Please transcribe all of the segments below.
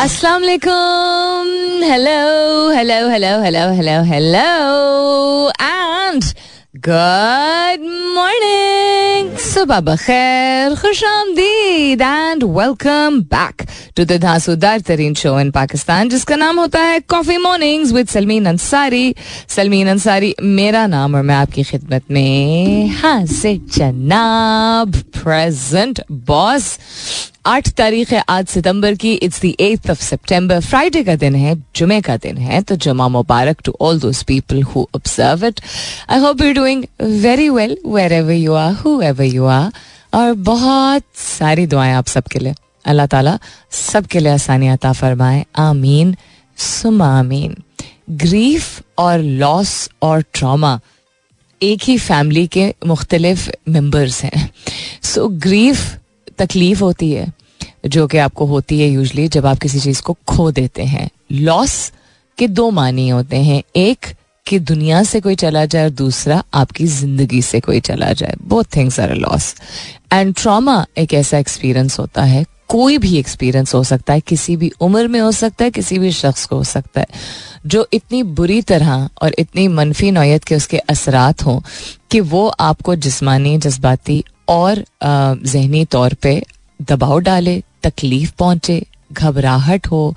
अस्सलाम वालेकुम hello hello hello hello hello hello and good morning सुबह बखैर खुश आमदीद and welcome back to the धांसूदार तरीन शो इन पाकिस्तान जिसका नाम होता है coffee mornings with Salmeen Ansari Salmeen Ansari मेरा नाम और मैं आपकी खिदमत में हाजिर जनाब प्रेजेंट बॉस आठ तारीख है आज सितंबर की इट्स द एथ ऑफ़ सितंबर फ्राइडे का दिन है, जुमे का दिन है तो जुमा मुबारक to all those people who observe it I hope you doing very well wherever you are whoever you are और बहुत सारी दुआएँ आप सबके लिए। अल्लाह ताला सबके लिए आसानी अता फरमाए। आमीन। सुमा आमीन। ग्रीफ और लॉस और ट्रामा एक ही फैमिली के मुख्तलिफ़ मेंबर्स हैं। सो ग्रीफ तकलीफ़ होती है, जो कि आपको होती है यूजली जब आप किसी चीज़ को खो देते हैं। लॉस के दो मानी होते हैं। एक, कि दुनिया से कोई चला जाए और दूसरा, आपकी ज़िंदगी से कोई चला जाए। Both things are loss and trauma एक ऐसा एक्सपीरियंस होता है। कोई भी एक्सपीरियंस हो सकता है। किसी भी उम्र में हो सकता है, किसी भी शख्स को हो सकता है, जो इतनी बुरी तरह और इतनी मनफी नौयत के उसके असरात हों कि वो आपको जिस्मानी, जज्बाती और जहनी तौर पे दबाव डाले, तकलीफ़ पहुँचे, घबराहट हो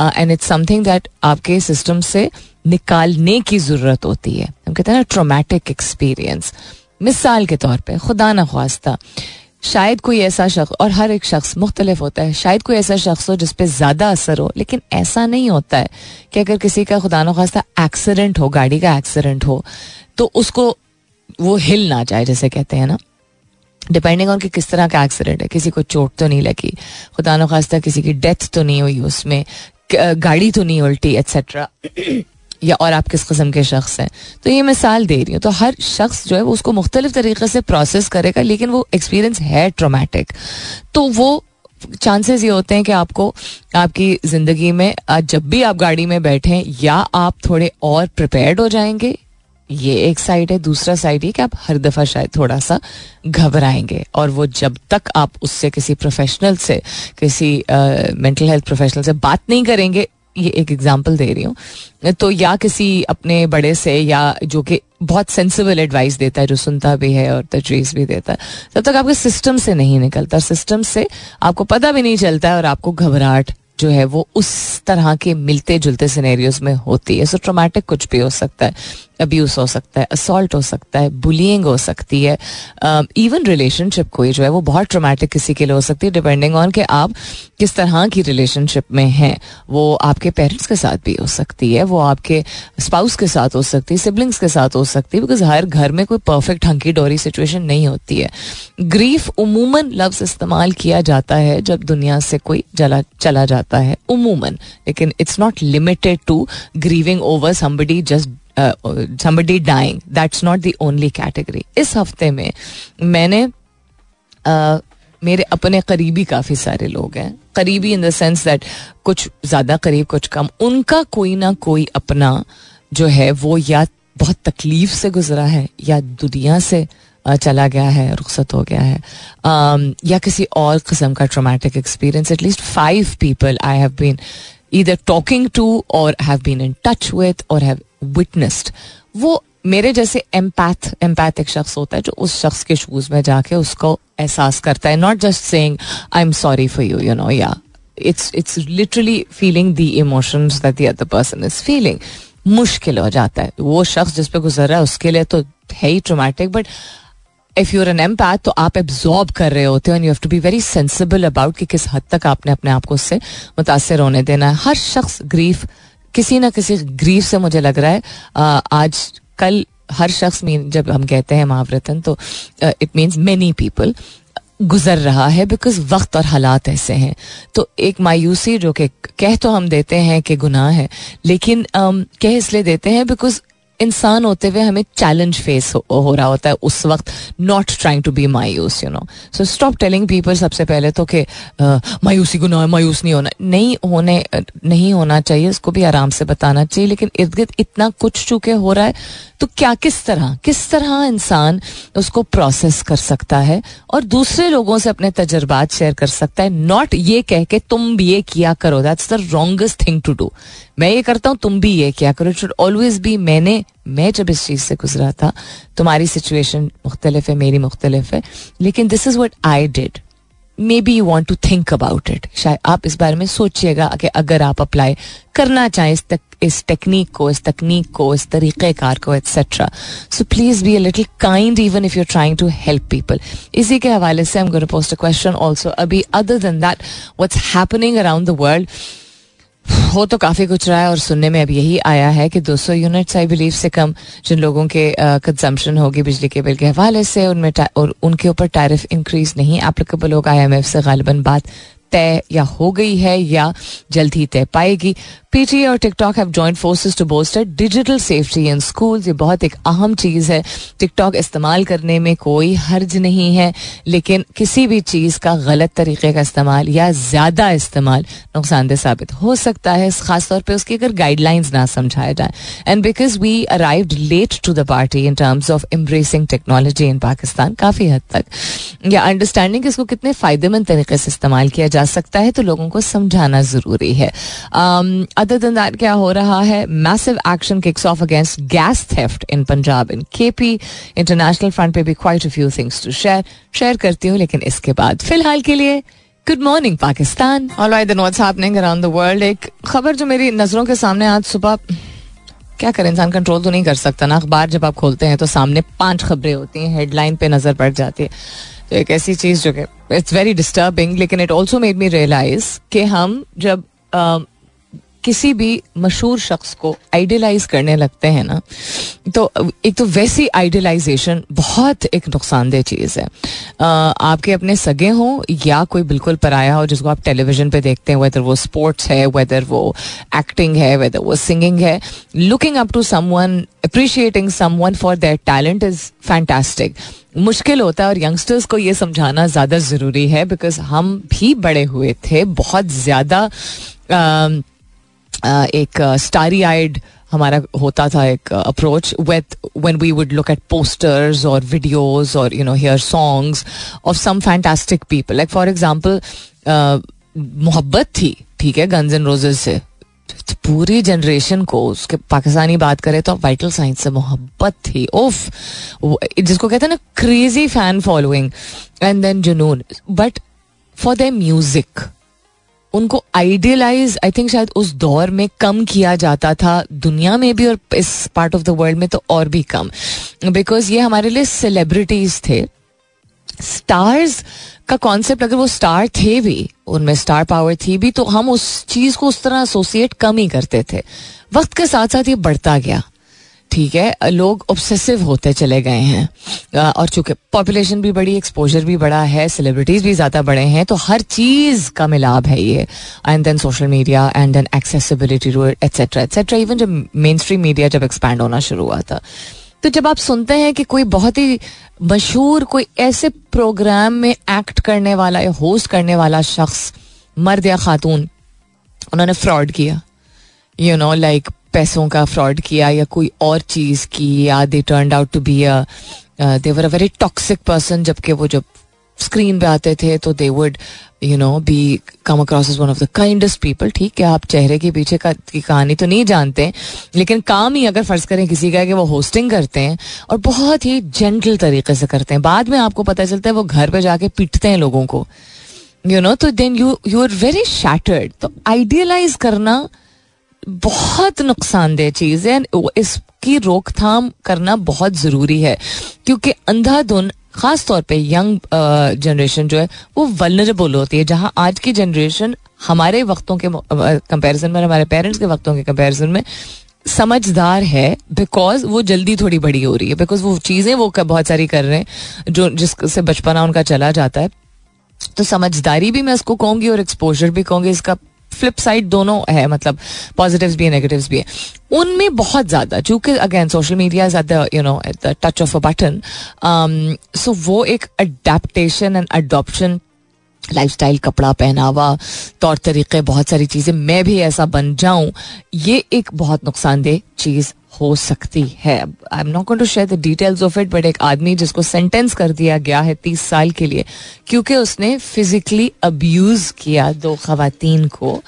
एंड इट्स समथिंग दैट आपके सिस्टम से निकालने की ज़रूरत होती है। हम कहते हैं ना ट्रोमेटिक एक्सपीरियंस मिसाल के तौर पे, खुदा न ख्वास्ता। शायद कोई ऐसा शख्स, और हर एक शख्स मुख्तलिफ़ होता है, शायद कोई ऐसा शख्स हो जिसपे ज़्यादा असर हो, लेकिन ऐसा नहीं होता है कि अगर किसी का खुदा न खास्ता एक्सीडेंट हो, गाड़ी का एक्सीडेंट हो तो उसको वो हिल ना जाए, जैसे कहते हैं ना। डिपेंडिंग ऑन कि किस तरह का एक्सीडेंट है, किसी को चोट तो नहीं लगी, खुदा न खास्ता किसी की डेथ तो नहीं हुई उसमें गाड़ी तो नहीं उल्टी एट्सेट्रा या और आप किस किस्म के शख्स हैं। तो ये मिसाल दे रही हूँ। तो हर शख्स जो है वो उसको मुख्तलिफ़ तरीके से प्रोसेस करेगा, लेकिन वो एक्सपीरियंस है ट्रोमैटिक तो वो चांसेस ये होते हैं कि आपको आपकी ज़िंदगी में जब भी आप गाड़ी में बैठें, या आप थोड़े और प्रिपेयर्ड हो जाएँगे ये एक साइड है, दूसरा साइड ये कि आप हर दफ़ा शायद थोड़ा सा घबराएँगे और वो जब तक आप उससे किसी प्रोफेशनल से, किसी मेंटल हेल्थ प्रोफेशनल से बात नहीं करेंगे, ये एक एग्जांपल दे रही हूँ। तो या किसी अपने बड़े से या जो कि बहुत सेंसिबल एडवाइस देता है, जो सुनता भी है और तजवीज़ भी देता है, तब तक आपके सिस्टम से नहीं निकलता। सिस्टम से आपको पता भी नहीं चलता है और आपको घबराहट जो है वो उस तरह के मिलते जुलते सिनेरियोज में होती है। सो ट्रोमेटिक कुछ भी हो सकता है। अब्यूज हो सकता है असॉल्ट हो सकता है बुलिंग हो सकती है इवन रिलेशनशिप कोई जो है वो बहुत ट्रोमेटिक किसी के लिए हो सकती है डिपेंडिंग ऑन कि आप किस तरह की रिलेशनशिप में हैं। वो आपके पेरेंट्स के साथ भी हो सकती है, वो आपके स्पाउस के साथ हो सकती है सिबलिंग्स के साथ हो सकती है बिकॉज़ हर घर में कोई परफेक्ट हंकी डोरी सिचुएशन नहीं होती है। ग्रीफ उमूमन लफ्ज इस्तेमाल किया जाता है जब दुनिया से कोई जला, चला जाता है, उमूमन। लेकिन it's not limited to grieving over somebody just somebody dying that's not the only category इस हफ़्ते में मैंने uh, मेरे अपने करीबी काफ़ी सारे लोग हैं। करीबी इन द सेंस दैट कुछ ज़्यादा करीब कुछ कम। उनका कोई ना कोई अपना जो है वो या बहुत तकलीफ़ से गुजरा है या दुनिया से चला गया है रुखसत हो गया है। Um, या किसी और किस्म का traumatic experience at least five people I have been either talking to और have been in touch with और हैव विटनेस्ड वो मेरे जैसे एम्पैथ एम्पैथ एक शख्स होता है जो उस शख्स के शूज़ में जाके उसको एहसास करता है। Not just saying I am sorry for you you know या it's it's literally feeling the emotions that the other person is feeling मुश्किल हो जाता है। वो शख्स जिस पे गुजर रहा है, उसके लिए तो है ही traumatic but if you're an empath तो आप एब्जॉर्ब कर रहे होते हो and you have to be very sensible about कि किस हद तक आपने अपने आप को उससे मुतासर होने देना है। हर शख्स ग्रीफ किसी ना किसी ग्रीफ से मुझे लग रहा है आज कल हर शख्स मीन जब हम कहते हैं महावरतन तो इट मीन्स मेनी पीपल गुजर रहा है बिकॉज़ वक्त और हालात ऐसे हैं। तो एक मायूसी जो कि कह तो हम देते हैं कि गुनाह है लेकिन um, कह इसलिए देते हैं बिकॉज़ इंसान होते हुए हमें चैलेंज फेस हो, हो रहा होता है उस वक्त नॉट ट्राइंग टू बी मायूस you know so stop telling people सबसे पहले तो कि मायूसी को ना मायूस नहीं होना। नहीं होने नहीं होना चाहिए उसको भी आराम से बताना चाहिए लेकिन इर्द गिर्द इतना कुछ चुके हो रहा है तो क्या किस तरह किस तरह इंसान उसको प्रोसेस कर सकता है और दूसरे लोगों से अपने तजर्बात शेयर कर सकता है? नॉट ये कह के तुम भी ये किया करो that's the wrongest thing to do मैं ये करता हूँ, तुम भी ये क्या करो। शुड ऑलवेज बी मैंने, मैं जब इस चीज़ से गुजरा था, तुम्हारी सिचुएशन मुख्तलिफ़ है, मेरी मुख्तलिफ़ है। लेकिन this is what I did maybe you want to think about it शायद आप इस बारे में सोचिएगा कि अगर आप अप्लाई करना चाहें इस तक, इस टेक्निक को, इस तकनीक को, इस तरीक़ेकार को etcetera so please be a little kind even if you trying to help people इसी के हवाले से हम गोना पोस्ट क्वेश्चन ऑल्सो अभी other than that what's happening around the world हो तो काफ़ी कुछ रहा है और सुनने में अब यही आया है कि 200 यूनिट्स आई बिलीव से कम जिन लोगों के कंजम्पशन होगी बिजली के बिल के हवाले से, उनमें और उनके ऊपर टैरिफ इंक्रीज नहीं एप्लीकेबल होगा आई एम एफ़ से गालिबा बात तय या हो गई है या जल्द ही तय पाएगी। पीटीए और TikTok have joined forces to bolster digital safety in school ये बहुत एक अहम चीज़ है। टिकटॉक इस्तेमाल करने में कोई हर्ज नहीं है, लेकिन किसी भी चीज़ का गलत तरीके का इस्तेमाल या ज़्यादा इस्तेमाल नुकसानदेह साबित हो सकता है। खासतौर पर उसकी अगर गाइडलाइंस ना समझाया जाए। And because we arrived late to the party in terms of embracing technology in Pakistan काफ़ी हद तक। या अंडरस्टैंडिंग इसको कितने फ़ायदेमंद तरीके से इस्तेमाल किया जा सकता है तो लोगों को समझाना ज़रूरी है। अदर दिन दैट क्या हो रहा है? Massive action kicks off against gas theft in Punjab in KP international front पे भी quite a few things to share share करती हूँ, लेकिन इसके बाद फ़िलहाल के लिए good morning Pakistan alright then what's around the world एक खबर जो मेरी नज़रों के सामने आज सुबह, क्या करें, इंसान कंट्रोल तो नहीं कर सकता ना। अखबार जब आप खोलते हैं तो सामने पाँच खबरें होती हैं हेडलाइन पे नज़र पड़ जाती है। एक ऐसी चीज़ जो कि इट्स वेरी डिस्टर्बिंग लेकिन it also made me realize कि हम जब किसी भी मशहूर शख्स को आइडियलाइज करने लगते हैं ना तो एक तो वैसी आइडियलाइजेशन बहुत एक नुकसानदेह चीज़ है। आपके अपने सगे हों या कोई बिल्कुल पराया हो जिसको आप टेलीविज़न पे देखते हैं वेदर वो स्पोर्ट्स है वेदर वो एक्टिंग है वेदर वो सिंगिंग है looking up to someone appreciating someone for their talent is fantastic मुश्किल होता है और यंगस्टर्स को ये समझाना ज़्यादा ज़रूरी है बिकॉज़ हम भी बड़े हुए थे, बहुत ज़्यादा एक स्टारी आइड हमारा होता था एक approach with when we would look at posters और वीडियोस और you know hear songs of some fantastic people like for example मोहब्बत थी, ठीक है गन्स एंड रोजेस से। पूरी जनरेशन को उसके पाकिस्तानी बात करें तो वाइटल साइंस से मोहब्बत थी। उफ जिसको कहते हैं ना crazy fan following and then जुनून बट फॉर द म्यूज़िक उनको आइडियलाइज आई थिंक शायद उस दौर में कम किया जाता था दुनिया में भी और इस पार्ट ऑफ़ द वर्ल्ड में तो और भी कम। बिकॉज़ ये हमारे लिए सेलिब्रिटीज थे। स्टार्स का कॉन्सेप्ट अगर वो स्टार थे भी, उनमें स्टार पावर थी भी तो हम उस चीज़ को उस तरह एसोसिएट कम ही करते थे। वक्त के साथ साथ ये बढ़ता गया। ठीक है, लोग ऑब्सेसिव होते चले गए हैं। और चूँकि पॉपुलेशन भी बड़ी एक्सपोजर भी बड़ा है सेलिब्रिटीज भी ज़्यादा बड़े हैं तो हर चीज़ का मिलाप है ये। And then social media and then accessibility to etcetera etcetera even जब मेन स्ट्रीम मीडिया जब एक्सपैंड होना शुरू हुआ था। तो जब आप सुनते हैं कि कोई बहुत ही मशहूर, कोई ऐसे प्रोग्राम में एक्ट करने वाला या होस्ट करने वाला शख्स, मर्द या खातून, उन्होंने फ्रॉड किया। यू नो लाइक पैसों का फ्रॉड किया या कोई और चीज़ की, या they turn out to be a they were a very toxic person जबकि वो जब स्क्रीन पे आते थे तो they would you know be come across is one of the kindest people ठीक है, आप चेहरे के पीछे का, की कहानी तो नहीं जानते, लेकिन काम ही अगर फ़र्ज़ करें किसी का कि वो होस्टिंग करते हैं, और बहुत ही जेंटल तरीके से करते हैं। बाद में आपको पता चलता है वो घर पे जाके पीटते हैं लोगों को। यू नो तो then you you are very shattered तो आइडियलाइज करना बहुत नुकसानदेह चीज़ है। इसकी रोकथाम करना बहुत ज़रूरी है। क्योंकि अंधाधुन, खास तौर पे यंग जनरेशन जो है, वो वलनरेबल होती है। जहाँ आज की जनरेशन हमारे वक्तों के कंपैरिजन में हमारे पेरेंट्स के वक्तों के कंपैरिजन में समझदार है बिकॉज़ वो जल्दी थोड़ी बड़ी हो रही है। बिकॉज़ वो चीज़ें वो बहुत सारी कर रहे हैं, जो, जिससे बचपना उनका चला जाता है। तो समझदारी भी मैं उसको कहूँगी और एक्सपोजर भी कहूँगी। इसका फ्लिप साइड दोनों है मतलब पॉजिटिव्स भी है नेगेटिव्स भी है। उनमें बहुत ज़्यादा, चूँकि again social media is at the you know at the touch of a button so वो एक अडेप्टेशन एंड अडोप्शन लाइफस्टाइल कपड़ा पहनावा, तौर तरीके, बहुत सारी चीज़ें, मैं भी ऐसा बन जाऊँ, ये एक बहुत नुकसानदेह चीज़ हो सकती है। I am not to share the details of it but एक आदमी जिसको सेंटेंस कर दिया गया है तीस साल के लिए, क्योंकि उसने फिजिकली अब्यूज किया दो खातन को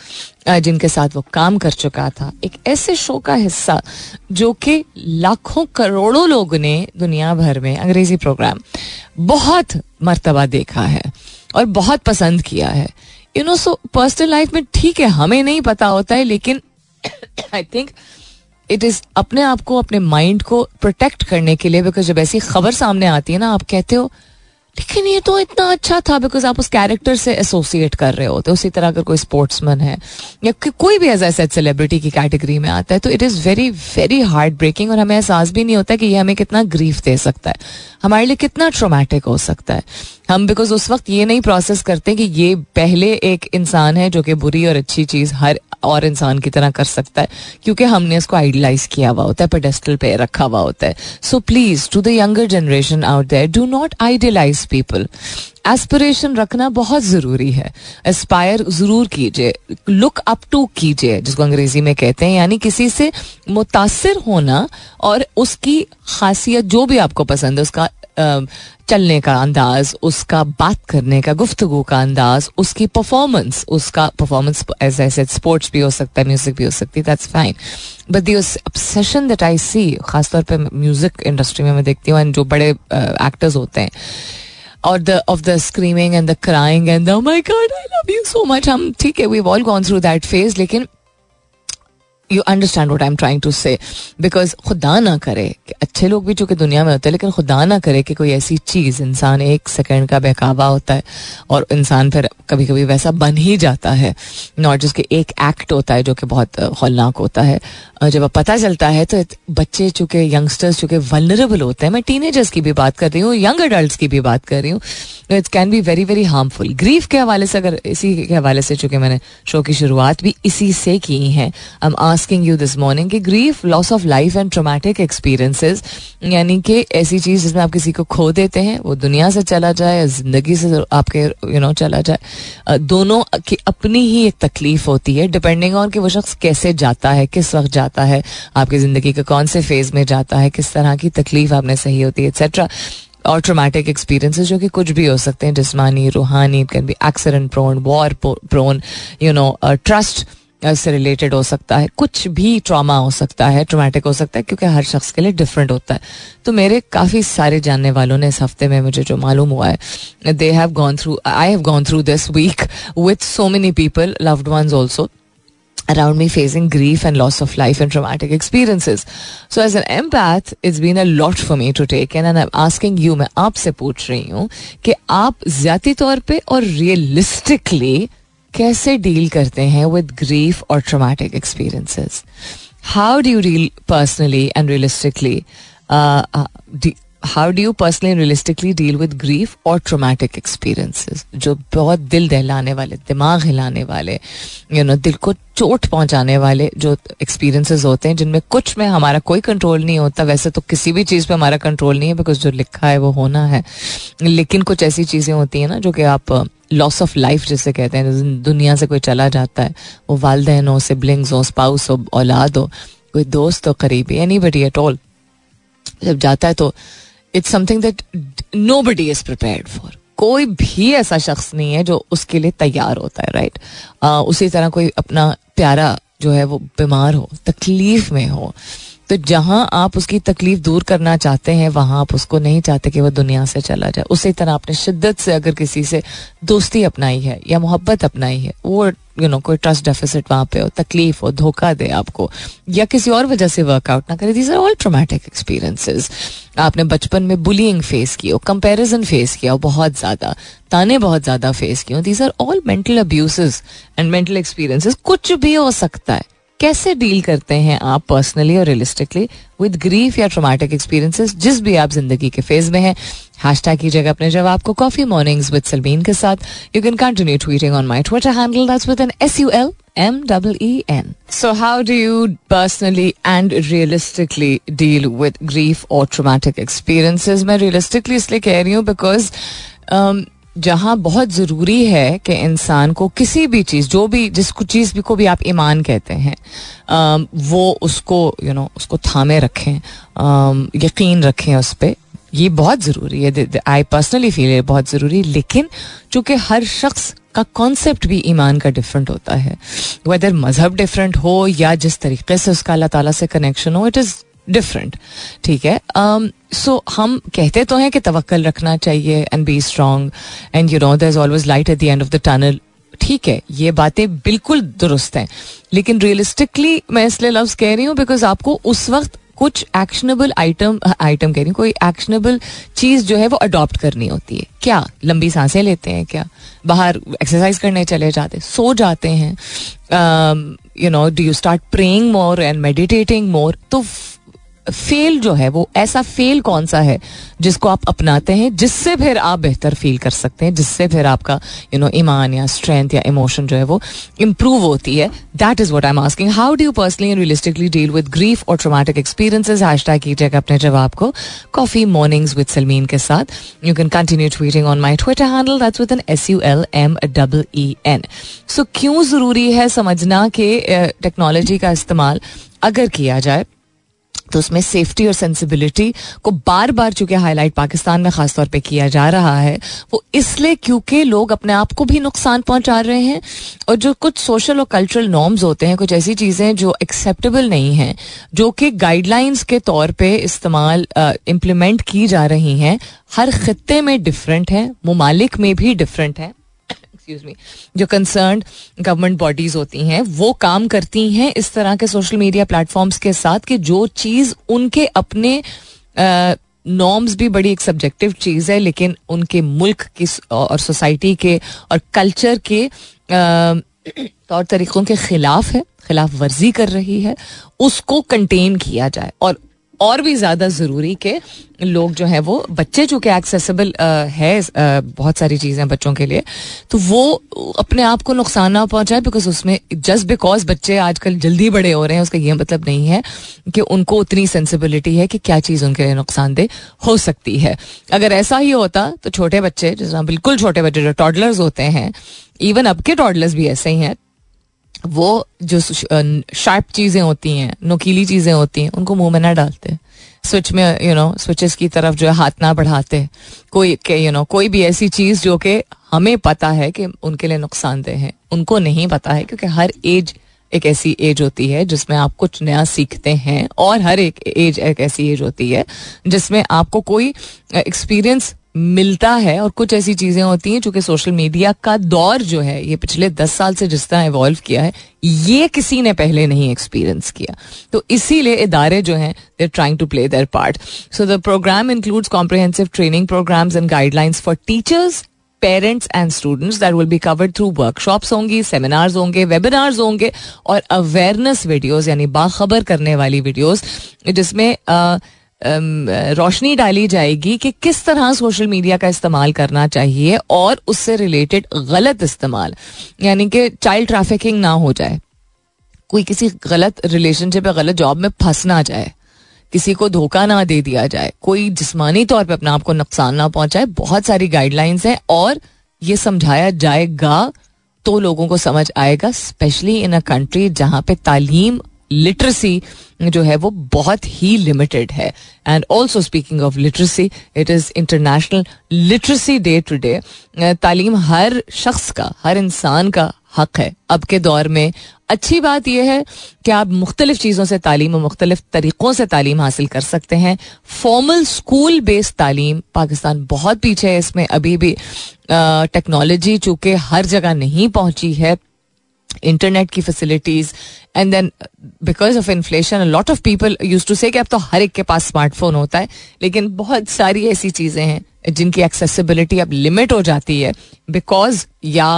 जिनके साथ वो काम कर चुका था। एक ऐसे शो का हिस्सा, जो कि लाखों करोड़ों लोगों ने दुनिया भर में अंग्रेज़ी प्रोग्राम बहुत मर्तबा देखा है। और बहुत पसंद किया है। You know so personal life में ठीक है, हमें नहीं पता होता है, लेकिन आई थिंक इट इज़ अपने आप को, अपने माइंड को प्रोटेक्ट करने के लिए बिकॉज़ जब ऐसी खबर सामने आती है ना, आप कहते हो, लेकिन ये तो इतना अच्छा था बिकॉज़ आप उस कैरेक्टर से एसोसिएट कर रहे होते उसी तरह अगर कोई स्पोर्ट्समैन है, या कोई भी ऐसा सेलिब्रिटी की कैटेगरी में आता है तो it is very very heartbreaking और हमें एहसास भी नहीं होता कि ये हमें कितना ग्रीफ दे सकता है। हमारे लिए कितना ट्रोमैटिक हो सकता है। हम बिकॉज़ उस वक्त ये नहीं प्रोसेस करते कि ये पहले एक इंसान है जो कि बुरी और अच्छी चीज़ हर और इंसान की तरह कर सकता है, क्योंकि हमने इसको आइडलाइज किया हुआ होता है पेडेस्टल पे रखा हुआ होता है। So please to the younger generation out there do not idealize people aspiration रखना बहुत ज़रूरी है। एस्पायर ज़रूर कीजिए। लुक अप टू कीजिए, जिसको अंग्रेज़ी में कहते हैं। यानी किसी से मुतासर होना और उसकी खासियत जो भी आपको पसंद है, उसका चलने का अंदाज, उसका बात करने का, गुफ्तगु का अंदाज, उसकी परफॉर्मेंस उसका परफॉर्मेंस एज ऐसे स्पोर्ट्स भी हो सकता है म्यूज़िक भी हो सकती है that's fine but the obsession that I see खासतौर पर म्यूज़िक इंडस्ट्री में मैं देखती हूँ एंड जो बड़े एक्टर्स होते हैं, और the of the screaming and the crying and my god I love you so much hmm, ठीक है we all gone through that phase लेकिन you understand what I am trying to say because खुदा ना करे कि अच्छे लोग भी चूँकि दुनिया में होते हैं, लेकिन खुदा ना करे कि कोई ऐसी चीज़, इंसान एक सेकेंड का बहकावा होता है और इंसान फिर कभी कभी वैसा बन ही जाता है। नॉट जिसके एक एक्ट होता है जो कि बहुत हौलनाक होता है। जब पता चलता है तो बच्चे चूँकि यंगस्टर्स चूँकि वनरेबल होते हैं। मैं टीनेजर्स की भी बात कर रही हूँ यंग अडल्ट की भी बात कर रही हूँ। It can be very very harmful grief के हवाले से अगर इसी के हवाले से चूँकि मैंने शो की शुरुआत भी इसी से की है। आस्किंग यू दिस मॉर्निंग कि grief loss of life and traumatic experiences यानी कि ऐसी चीज़ जिसमें आप किसी को खो देते हैं वो दुनिया से चला जाए ज़िंदगी से आपके यू you नो know, चला जाए दोनों की अपनी ही एक तकलीफ़ होती है डिपेंडिंग ऑन कि वो शख्स कैसे जाता है किस वक्त जाता है आपकी ज़िंदगी के कौन से फ़ेज़ में जाता है किस तरह की तकलीफ़ आपने सही होती है एक्सेट्रा और ट्रोमेटिक एक्सपीरियंसेस जो कि कुछ भी हो सकते हैं जिसमानी रूहानी can be accident prone war prone you know trust से रिलेटेड हो सकता है कुछ भी ट्रामा हो सकता है ट्रोमैटिक हो सकता है क्योंकि हर शख्स के लिए डिफरेंट होता है तो मेरे काफ़ी सारे जानने वालों ने इस हफ़्ते में मुझे जो मालूम हुआ है they have gone through I have gone through this week with so many people loved ones also around me facing grief and loss of life and traumatic experiences. So as an empath, it's been a lot for me to take in and I'm asking you, मैं आपसे पूछ रही हूँ कि आप ज़्यादा तौर पे और रियलिस्टिकली कैसे डील करते हैं विद ग्रीफ और traumatic experiences how do deal personally and realistically how do you personally realistically deal with grief और ट्रोमैटिक एक्सपीरियंसेस जो बहुत दिल दहलाने वाले दिमाग हिलाने वाले यू you नो know, दिल को चोट पहुँचाने वाले जो एक्सपीरियंसेस होते हैं जिनमें कुछ में हमारा कोई कंट्रोल नहीं होता वैसे तो किसी भी चीज़ पे हमारा कंट्रोल नहीं है बिकॉज़ जो लिखा है वो होना है। लेकिन कुछ ऐसी चीज़ें होती हैं ना जो कि आप लॉस ऑफ़ लाइफ जिसे कहते हैं दुनिया से कोई चला जाता है वो वालदेन हो सिबलिंग्स हो स्पाउस हो औलाद हो कोई दोस्त हो करीबी एनी बडी एट ऑल जब जाता है तो it's something that nobody is prepare for कोई भी ऐसा शख्स नहीं है जो उसके लिए तैयार होता है राइट right? uh, उसी तरह कोई अपना प्यारा जो है वो बीमार हो तकलीफ़ में हो तो जहाँ आप उसकी तकलीफ़ दूर करना चाहते हैं, वहाँ आप उसको नहीं चाहते कि वह दुनिया से चला जाए। उसी तरह आपने शिद्दत से अगर किसी से दोस्ती अपनाई है या मोहब्बत अपनाई है, वो यू नो कोई ट्रस्ट डेफिसिट वहाँ पे हो, तकलीफ़ हो, धोखा दे आपको, या किसी और वजह से वर्कआउट ना करे these are all traumatic experiences आपने बचपन में बुलिंग फेस की हो कंपेरिजन फेस किया हो, बहुत ज़्यादा, ताने बहुत ज़्यादा फेस किए हो these are all mental abuses and mental experiences कुछ भी हो सकता है। कैसे डील करते हैं आप पर्सनली और रियलिस्टिकली विद ग्रीफ या ट्रोमेटिक एक्सपीरियंसेस जिस भी आप ज़िंदगी के फ़ेज़ में हैं हैश टैग कीजिएगा अपने जवाब को कॉफ़ी मॉर्निंग्स विद सलमीन के साथ you can continue tweeting on my Twitter handle that's with N S U L M double E N. So, how do you personally and realistically deal with grief or traumatic experiences? मैं realistically इसलिए कह रही हूँ um, जहाँ बहुत ज़रूरी है कि इंसान को किसी भी चीज़ जो भी जिसको चीज़ भी को भी आप ईमान कहते हैं वो उसको यू you नो know, उसको थामे रखें यकीन रखें उस पर ये बहुत ज़रूरी है। आई पर्सनली फील है बहुत ज़रूरी है। लेकिन चूँकि हर शख्स का कॉन्सेप्ट भी ईमान का डिफरेंट होता है। वेदर मज़हब डिफरेंट हो या जिस तरीके से उसका अल्लाह ताला से कनेक्शन हो इट इज़ डिफरेंट ठीक है? सो um, हम कहते तो हैं कि तवक्ल रखना चाहिए and be strong and you know there is always light at the end of the tunnel ठीक है? ये बातें बिल्कुल दुरुस्त हैं. लेकिन रियलिस्टिकली मैं इसलिए लफ्ज कह रही हूँ बिकॉज़ आपको उस वक्त कुछ एक्शनेबल आइटम आइटम कह रही हूँ कोई एक्शनेबल चीज़ जो है वो अडॉप्ट करनी होती है. क्या? लंबी साँसें लेते हैं क्या? बाहर एक्सरसाइज करने चले जाते सो जाते हैं. You know do you start praying more and meditating more तो फेल जो है, वो ऐसा फेल कौन सा है जिसको आप अपनाते हैं, जिससे फिर आप बेहतर फील कर सकते हैं, जिससे फिर आपका यू नो ईमान या स्ट्रेंथ या इमोशन जो है वो इम्प्रूव होती है। That is what I am asking how do you personally and realistically deal with grief और ट्रोमेटिक एक्सपीरियंसेस हैश टैग कीजिएगा अपने जवाब को कॉफ़ी मॉर्निंग्स विद सलमीन के साथ you can continue tweeting on my Twitter handle that's with N S U L M double E N so क्यों ज़रूरी है समझना कि टेक्नोलॉजी का इस्तेमाल अगर किया जाए तो उसमें सेफ्टी और सेंसिबिलिटी को बार बार चूँकि हाईलाइट पाकिस्तान में खासतौर पर किया जा रहा है, वो इसलिए क्योंकि लोग अपने आप को भी नुकसान पहुँचा रहे हैं और जो कुछ सोशल और कल्चरल नॉर्म्स होते हैं, कुछ ऐसी चीज़ें जो एक्सेप्टेबल नहीं हैं, जो कि गाइडलाइंस के तौर पे इस्तेमाल इम्प्लीमेंट की जा रही हैं, हर खत्े में डिफरेंट है, ममालिक में भी डिफरेंट है। एक्सक्यूज मी जो कंसर्न गवर्नमेंट बॉडीज होती हैं, वो काम करती हैं इस तरह के सोशल मीडिया प्लेटफॉर्म्स के साथ कि जो चीज़ उनके अपने नॉर्म्स भी बड़ी एक सब्जेक्टिव चीज़ है, लेकिन उनके मुल्क की और सोसाइटी के और कल्चर के तौर तरीक़ों के खिलाफ है, खिलाफ वर्जी कर रही है, उसको कंटेन किया जाए। और और भी ज़्यादा ज़रूरी के लोग जो है वो बच्चे चूँकि एक्सेसिबल है बहुत सारी चीज़ें बच्चों के लिए तो वो अपने आप को नुकसान ना पहुँचाए बिकॉज़ उसमें जस्ट बिकॉज़ बच्चे आजकल जल्दी बड़े हो रहे हैं, उसका ये मतलब नहीं है कि उनको उतनी सेंसिबिलिटी है कि क्या चीज़ उनके लिए नुकसानदेह हो सकती है। अगर ऐसा ही होता तो छोटे बच्चे, जिस बिल्कुल छोटे बच्चे जो टॉडलर्स होते हैं इवन अब के टॉडलर्स भी ऐसे ही हैं वो जो शार्प चीज़ें होती हैं, नुकीली चीज़ें होती हैं, उनको मुँह में ना डालते। स्विच में यू नो स्विचेस की तरफ़ जो है हाथ ना बढ़ाते। कोई के यू नो कोई भी ऐसी चीज़ जो कि हमें पता है कि उनके लिए नुकसानदेह है। उनको नहीं पता है, क्योंकि हर एज एक ऐसी एज होती है जिसमें आप कुछ नया सीखते हैं, और हर एक एज एक ऐसी एज होती है जिसमें आपको कोई एक्सपीरियंस मिलता है और कुछ ऐसी चीज़ें होती हैं जो कि सोशल मीडिया का दौर जो है ये पिछले दस साल से जिस तरह इवॉल्व किया है ये किसी ने पहले नहीं एक्सपीरियंस किया। तो इसीलिए इदारे जो हैं they're trying to play their part so the program includes comprehensive training programs and guidelines for teachers parents and students that will be covered through workshops होंगी सेमिनार्स होंगे वेबिनार्स होंगे और अवेयरनेस वीडियोस यानी बाखबर करने वाली वीडियोस जिसमें uh, रोशनी डाली जाएगी कि किस तरह सोशल मीडिया का इस्तेमाल करना चाहिए और उससे रिलेटेड गलत इस्तेमाल, यानी कि चाइल्ड ट्रैफिकिंग ना हो जाए। कोई किसी गलत रिलेशनशिप या गलत जॉब में फंस ना जाए, किसी को धोखा ना दे दिया जाए, कोई जिस्मानी तौर पे अपने आप को नुकसान ना पहुँचाए, बहुत सारी गाइडलाइंस हैं और ये समझाया जाएगा तो लोगों को समझ आएगा स्पेशली इन अ कंट्री जहाँ पे तालीम लिटरेसी जो है वो बहुत ही लिमिटेड है. And also speaking of literacy it is international literacy day today तालीम हर शख्स का, हर इंसान का हक है. अब के दौर में अच्छी बात यह है कि आप मुख्तलिफ़ चीज़ों से तालीम और मुख्तलिफ़ तरीक़ों से तालीम हासिल कर सकते हैं. फॉर्मल स्कूल बेस्ड तालीम पाकिस्तान बहुत पीछे है इसमें. अभी भी टेक्नोलॉजी चूँकि हर जगह नहीं पहुँची है इंटरनेट की facilities and then because of inflation lot of people used to say अब तो हर एक के पास स्मार्टफ़ोन होता है, लेकिन बहुत सारी ऐसी चीज़ें हैं जिनकी एक्सेसिबिलिटी अब लिमिट हो जाती है बिकॉज़ या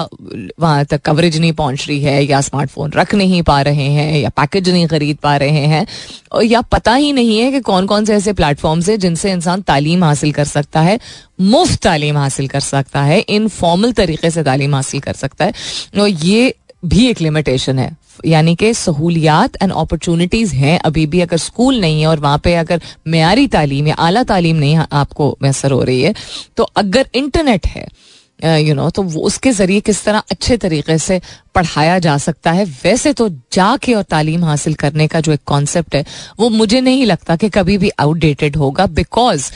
वहाँ तक कवरेज नहीं पहुँच रही है, या स्मार्टफ़ोन रख नहीं पा रहे हैं, या पैकेज नहीं खरीद पा रहे हैं, और या पता ही नहीं है कि कौन कौन से ऐसे प्लेटफॉर्म्स है जिनसे इंसान तालीम हासिल कर सकता है, मुफ़्त तालीम हासिल कर सकता है इनफॉर्मल तरीके से तालीम हासिल कर सकता है, और ये भी एक लिमिटेशन है। यानी कि सहूलियात एंड अपॉर्चुनिटीज़ हैं। अभी भी अगर स्कूल नहीं है और वहाँ पे अगर मैारी तालीम या आला तालीम नहीं आपको मैसर हो रही है तो अगर इंटरनेट है यू नो तो वो उसके ज़रिए किस तरह अच्छे तरीके से पढ़ाया जा सकता है। वैसे तो जाके और तालीम हासिल करने का जो एक कॉन्सेप्ट है, वो मुझे नहीं लगता कि कभी भी आउटडेटेड होगा बिकॉज़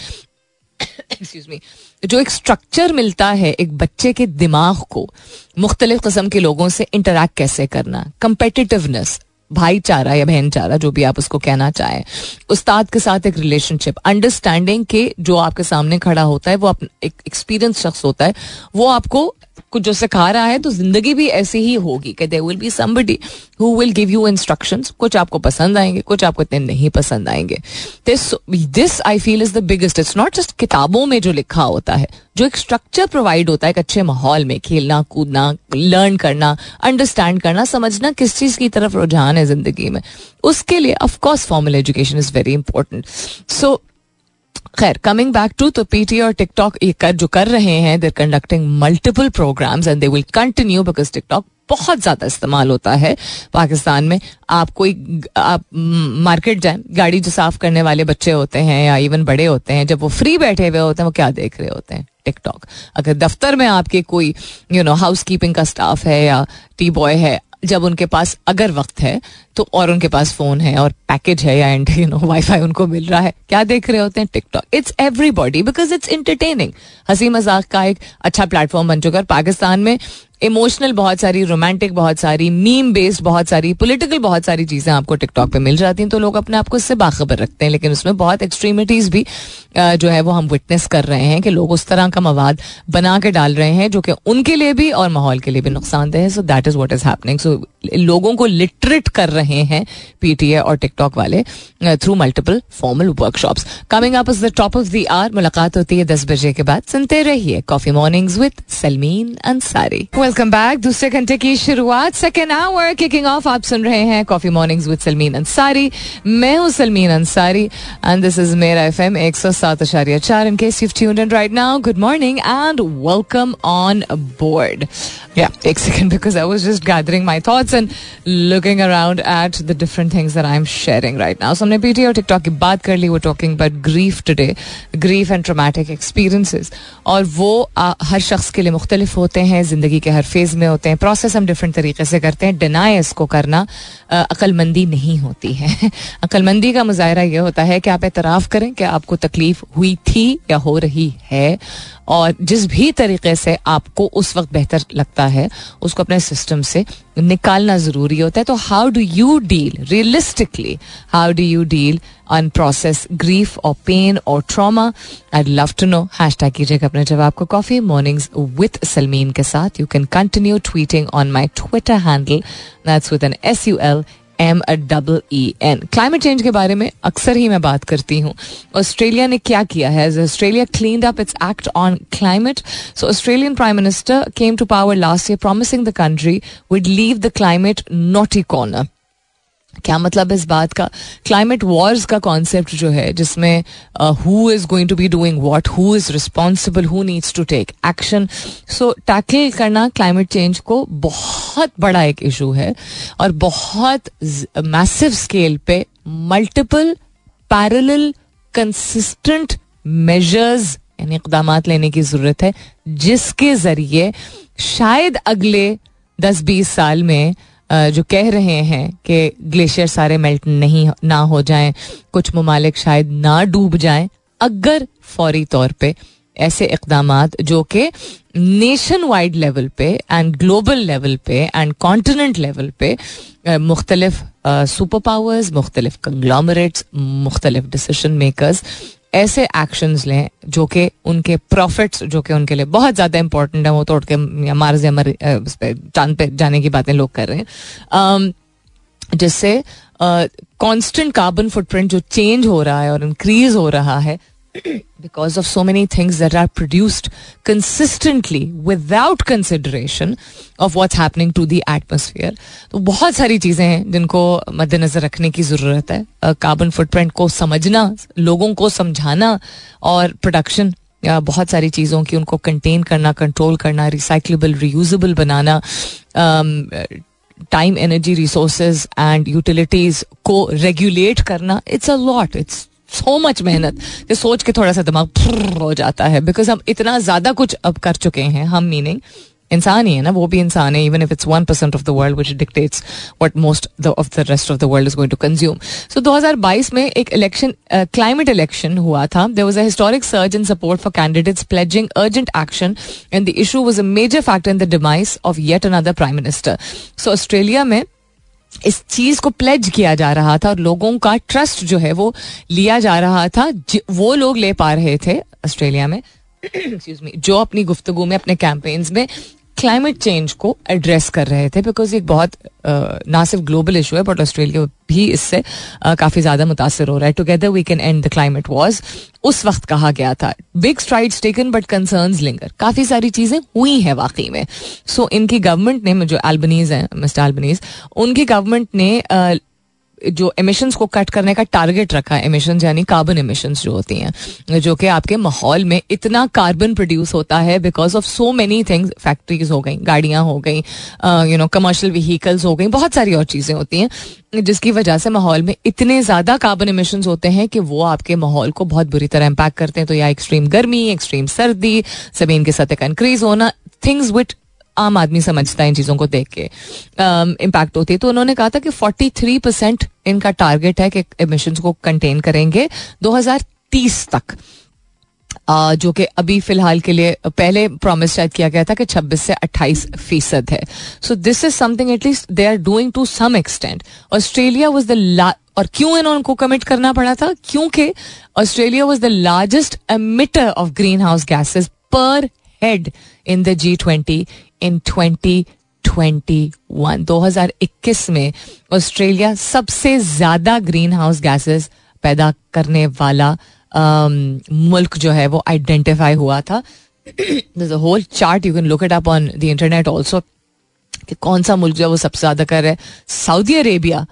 एक्सक्यूज मी जो एक स्ट्रक्चर मिलता है एक बच्चे के दिमाग को, मुख्तलिफ़ कस्म के लोगों से इंटरेक्ट कैसे करना? कंपेटिटिवनेस भाईचारा या बहनचारा, जो भी आप उसको कहना चाहें। उस्ताद के साथ एक रिलेशनशिप अंडरस्टैंडिंग के जो आपके सामने खड़ा होता है, वो एक एक्सपीरियंस शख्स होता है, वो आपको कुछ जो सिखा रहा है तो ज़िंदगी भी ऐसी ही होगी कि there will be somebody who will give you instructions कुछ आपको पसंद आएँगे, कुछ आपको इतने नहीं पसंद आएँगे. This this I feel is the biggest it's not just किताबों में जो लिखा होता है, जो एक स्ट्रक्चर प्रोवाइड होता है एक अच्छे माहौल में. खेलना, कूदना लर्न करना अंडरस्टैंड करना, समझना किस चीज़ की तरफ़ रुझान है ज़िंदगी में. उसके लिए of course formal education is very important so खैर कमिंग बैक टू तो पीटी और टिकटॉक ये कर, जो कर रहे हैं they're conducting multiple programs and they will continue because TikTok बहुत ज़्यादा इस्तेमाल होता है पाकिस्तान में। आप कोई, आप मार्केट जाए, गाड़ी जो साफ़ करने वाले बच्चे होते हैं या इवन बड़े होते हैं, जब वो फ्री बैठे हुए होते हैं, वो क्या देख रहे होते हैं? टिकटॉक अगर दफ्तर में आपके कोई यू नो हाउस कीपिंग का स्टाफ है या टी बॉय है जब उनके पास अगर वक्त है तो और उनके पास फ़ोन है और पैकेज है या एंड यू नो वाईफाई उनको मिल रहा है। क्या देख रहे होते हैं? TikTok it's everybody because it's entertaining हँसी मज़ाक का एक अच्छा प्लेटफॉर्म बन चुका है पाकिस्तान में इमोशनल बहुत सारी, रोमांटिक बहुत सारी मीम बेस्ड बहुत सारी पॉलिटिकल बहुत सारी चीज़ें आपको टिकटॉक पे मिल जाती हैं तो लोग अपने आप को इससे बाखबर रखते हैं, लेकिन उसमें बहुत एक्सट्रीमिटीज भी जो है वो हम विटनेस कर रहे हैं कि लोग उस तरह का मवाद बना के डाल रहे हैं, जो कि उनके लिए भी और माहौल के लिए भी नुकसानदेह है so that is what is happening so लोगों को लिटरेट कर रहे हैं पीटीए और टिकटॉक वाले through multiple formal workshops coming up is the top of the hour मुलाकात होती है दस बजे के बाद. सुनते रहिए coffee mornings with Salmeen Ansari welcome back दूसरे घंटे की शुरुआत सेकेंड आवर किकिंग ऑफ़ आप सुन रहे हैं coffee mornings with Salmeen Ansari मैं हूँ Salmeen Ansari and this is मेरा एफ़ एम एक सौ सात अशारिया चार in case you've tuned in right now. Good morning and welcome on board. Yeah, एक second, because I was just gathering my thoughts and looking around at the different things that I'm sharing right now. So हमने PT और TikTok की बात कर ली, वो talking about grief today grief and traumatic experiences और वो हर शख्स के लिए मुख्तलिफ़ होते हैं, ज़िंदगी के हर फ़ेज़ में होते हैं। प्रोसेस हम डिफरेंट तरीके से करते हैं। डिनाई इसको करना अक्लमंदी नहीं होती है। अक्लमंदी का मुजाहरा यह होता है कि आप एतराफ़ करें कि आपको तकलीफ़ हुई थी या हो रही है। और जिस भी तरीके से आपको उस वक्त बेहतर लगता है, उसको अपने सिस्टम से निकालना ज़रूरी होता है। तो how do you deal realistically how do you deal on process grief और पेन और trauma I love to know hashtag कीजिएगा अपने जवाब को कॉफ़ी मॉर्निंग्स विथ सलमीन के साथ। You can continue tweeting on my Twitter handle that's with N S U L M double E N climate change के बारे में अक्सर ही मैं बात करती हूँ। ऑस्ट्रेलिया ने क्या किया है? Australia clean up its act on climate so Australian prime minister came to power last year promising the country would leave the climate not a corner क्या मतलब इस बात का? क्लाइमेट वॉर्स का कॉन्सेप्ट जो है, जिसमें who is going to be doing what who is responsible who needs to take action so tackle करना क्लाइमेट चेंज को बहुत बड़ा एक इशू है और बहुत मैसिव स्केल पे मल्टीपल पैरल कंसिस्टेंट मेजर्स यानी इकदाम लेने की ज़रूरत है, जिसके ज़रिए शायद अगले दस बीस साल में जो कह रहे हैं कि ग्लेशियर सारे मेल्ट नहीं ना हो जाएँ, कुछ ममालिक शायद ना डूब जाएँ, अगर फौरी तौर पे ऐसे इकदाम जो कि नेशन वाइड लेवल पे एंड ग्लोबल लेवल पे एंड कॉन्टिनेंट लेवल पे मुख्तलिफ़ सुपर पावर्स मुख्तलिफ़ कंग्लोमरेट्स मुख्तलिफ़ डिसीज़न मेकर्स ऐसे एक्शंस लें जो कि उनके प्रॉफिट्स जो कि उनके लिए बहुत ज़्यादा इंपॉर्टेंट है, वो तोड़ के मार्ज या मर चाँद पे जाने की बातें लोग कर रहे हैं। जिससे कांस्टेंट कार्बन फुटप्रिंट जो चेंज हो रहा है और इंक्रीज हो रहा है because of so many things that are produced consistently without consideration of what's happening to the atmosphere तो बहुत सारी चीज़ें हैं जिनको मद्देनजर रखने की ज़रूरत है। कार्बन फुटप्रिंट को समझना, लोगों को समझाना और प्रोडक्शन बहुत सारी चीज़ों की उनको कंटेन करना कंट्रोल करना recyclable reusable banana time energy resources and utilities को रेगुलेट करना it's a lot it's so much मेहनत कि सोच के थोड़ा सा दिमाग हो जाता है। बिकॉज़ हम इतना ज़्यादा कुछ अब कर चुके हैं, हम मीनिंग इंसान ही है ना, वो भी इंसान है even if it's one percent of the world which dictates what most of the rest of the world is going to consume so 2022 में एक इलेक्शन क्लाइमेट इलेक्शन हुआ था। There was a historic surge in support for candidates pledging urgent action and the issue was a major factor in the demise of yet another prime minister so Australia में इस चीज़ को pledge किया जा रहा था और लोगों का ट्रस्ट जो है वो लिया जा रहा था वो लोग ले पा रहे थे ऑस्ट्रेलिया में जो अपनी गुफ्तगु में, अपने कैंपेन्स में क्लाइमेट चेंज को एड्रेस कर रहे थे बिकॉज़ एक बहुत ना सिर्फ़ ग्लोबल इशू है बट ऑस्ट्रेलिया भी इससे काफ़ी ज़्यादा मुतासर हो रहा है। Together we can and the climate was उस वक्त कहा गया था। Big strides taken but concern linger काफ़ी सारी चीज़ें हुई हैं वाकई में। सो so, इनकी गवर्नमेंट ने जो एल्बनीज हैं मिस्टर एल्बनीज उनकी गवर्नमेंट ने जो एमिशंस को कट करने का टारगेट रखा है एमिशन यानी कार्बन एमिशंस जो होती हैं, जो कि आपके माहौल में इतना कार्बन प्रोड्यूस होता है because of so many things factories हो गई, गाड़ियाँ हो गई यू नो कमर्शियल व्हीकल्स हो गई, बहुत सारी और चीज़ें होती हैं, जिसकी वजह से माहौल में इतने ज़्यादा कार्बन एमिशन होते हैं कि वो आपके माहौल को बहुत बुरी तरह इम्पैक्ट करते हैं। तो या एक्सट्रीम गर्मी एक्सट्रीम सर्दी, ज़मीन के सतह का इंक्रीज होना थिंग्स विट आम आदमी समझता है इन चीज़ों को देख के। इम्पैक्ट होती है। तो उन्होंने कहा था कि 43 परसेंट इनका टारगेट है कि एमिशन को कंटेन करेंगे 2030 तक। Uh, जो कि अभी फ़िलहाल के लिए पहले प्रॉमिस शायद किया गया था कि 26 से 28 फ़ीसद है। So this is something at least they are doing to some extent Australia was the और क्यों इन्होंने कमिट करना पड़ा था? क्योंकि Australia was the largest emitter of greenhouse gases per head in the G twenty in twenty twenty one दो हज़ार इक्कीस में ऑस्ट्रेलिया सबसे ज़्यादा ग्रीन हाउस गैसेस पैदा करने वाला मुल्क जो है वो आइडेंटिफाई हुआ था। Whole chart you can look it up on the internet also कि कौन सा मुल्क जो है वो सबसे ज़्यादा कर रहा है। Saudi Arabia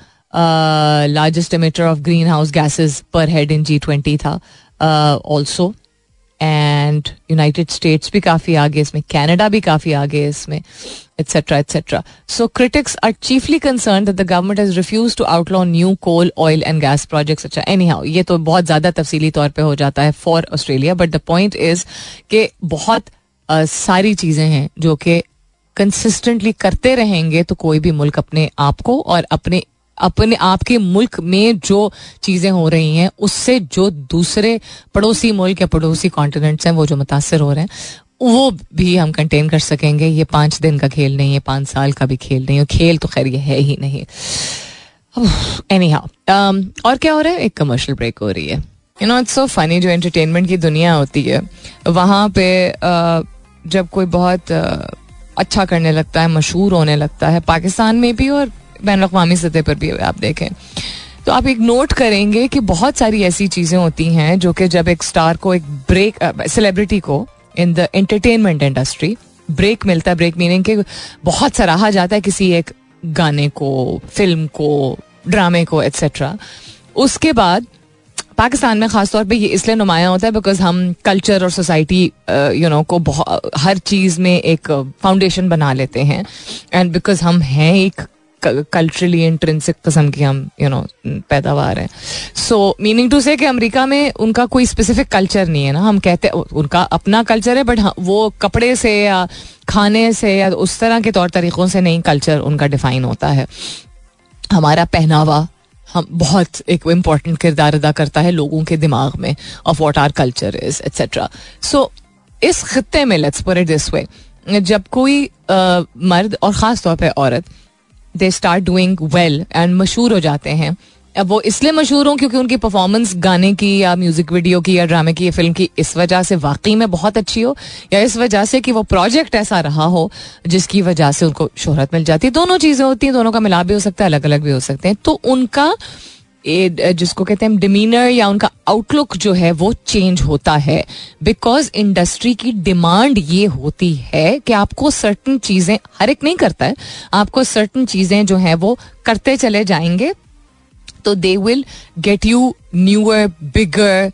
largest emitter of greenhouse gases per head in G twenty था ऑल्सो एंड यूनाइटेड स्टेट्स भी काफ़ी आगे इसमें कैनेडा भी काफ़ी आगे इसमें etcetera etcetera so critics are chiefly concern that the government has refuse to outlaw new coal oil and gas projects अच्छा एनी हाउ ये तो बहुत ज़्यादा तफसीली तौर पर हो जाता है for Australia but the point is कि बहुत uh, सारी चीज़ें हैं जो कि कंसिस्टेंटली करते रहेंगे तो कोई भी मुल्क अपने आप को और अपने अपने आपके मुल्क में जो चीज़ें हो रही हैं उससे जो दूसरे पड़ोसी मुल्क या पड़ोसी कॉन्टिनेंट्स हैं वो जो मुतासर हो रहे हैं वो भी हम कंटेन कर सकेंगे। ये पाँच दिन का खेल नहीं है पाँच साल का भी खेल नहीं है खेल तो खैर ये है ही नहीं। एनी हाउ um, और क्या हो रहा है? एक कमर्शियल ब्रेक हो रही है। You know it's so funny जो एंटरटेनमेंट की दुनिया होती है वहाँ पे uh, जब कोई बहुत uh, अच्छा करने लगता है मशहूर होने लगता है पाकिस्तान में भी और बैन अवी सतह पर भी आप देखें। तो आप एक नोट करेंगे कि बहुत सारी ऐसी चीज़ें होती हैं जो कि जब एक स्टार को एक ब्रेक सेलिब्रिटी को in the entertainment industry break मिलता है ब्रेक मीनिंग के बहुत सराहा जाता है किसी एक गाने को फ़िल्म को ड्रामे को एट्सेट्रा उसके बाद पाकिस्तान में खासतौर पे ये इसलिए नुमाया होता है बिकॉज़ हम कल्चर और सोसाइटी यू नो को हर चीज़ में एक फाउंडेशन बना लेते हैं। एंड बिकॉज़ हम हैं एक कल्चरली इंट्रेंसिक किस्म की हम यू नो पैदावार है। सो मीनिंग टू से कि अमेरिका में उनका कोई स्पेसिफिक कल्चर नहीं है ना। हम कहते उनका अपना कल्चर है बट हाँ, वो कपड़े से या खाने से या उस तरह के तौर तरीक़ों से नहीं कल्चर उनका डिफाइन होता है। हमारा पहनावा हम बहुत एक इंपॉर्टेंट किरदार अदा करता है लोगों के दिमाग में of what our culture is etcetera so इस खत्ते में लेट्स इट दिस वे जब कोई uh, मर्द और ख़ास तौर पे औरत they start doing well and मशहूर हो जाते हैं। अब वो इसलिए मशहूर हों क्योंकि उनकी परफॉर्मेंस गाने की या म्यूज़िक वीडियो की या ड्रामे की या फ़िल्म की इस वजह से वाकई में बहुत अच्छी हो या इस वजह से कि वो प्रोजेक्ट ऐसा रहा हो जिसकी वजह से उनको शोहरत मिल जाती है। दोनों चीज़ें होती हैं, दोनों का मिलाप भी हो सकता है अलग अलग भी हो सकते हैं। तो उनका जिसको कहते हैं डिमीनर या उनका आउटलुक जो है वो चेंज होता है। बिकॉज़ इंडस्ट्री की डिमांड ये होती है कि आपको सर्टन चीज़ें, हर एक नहीं करता है, आपको सर्टन चीज़ें जो है वो करते चले जाएँगे तो they will get you newer bigger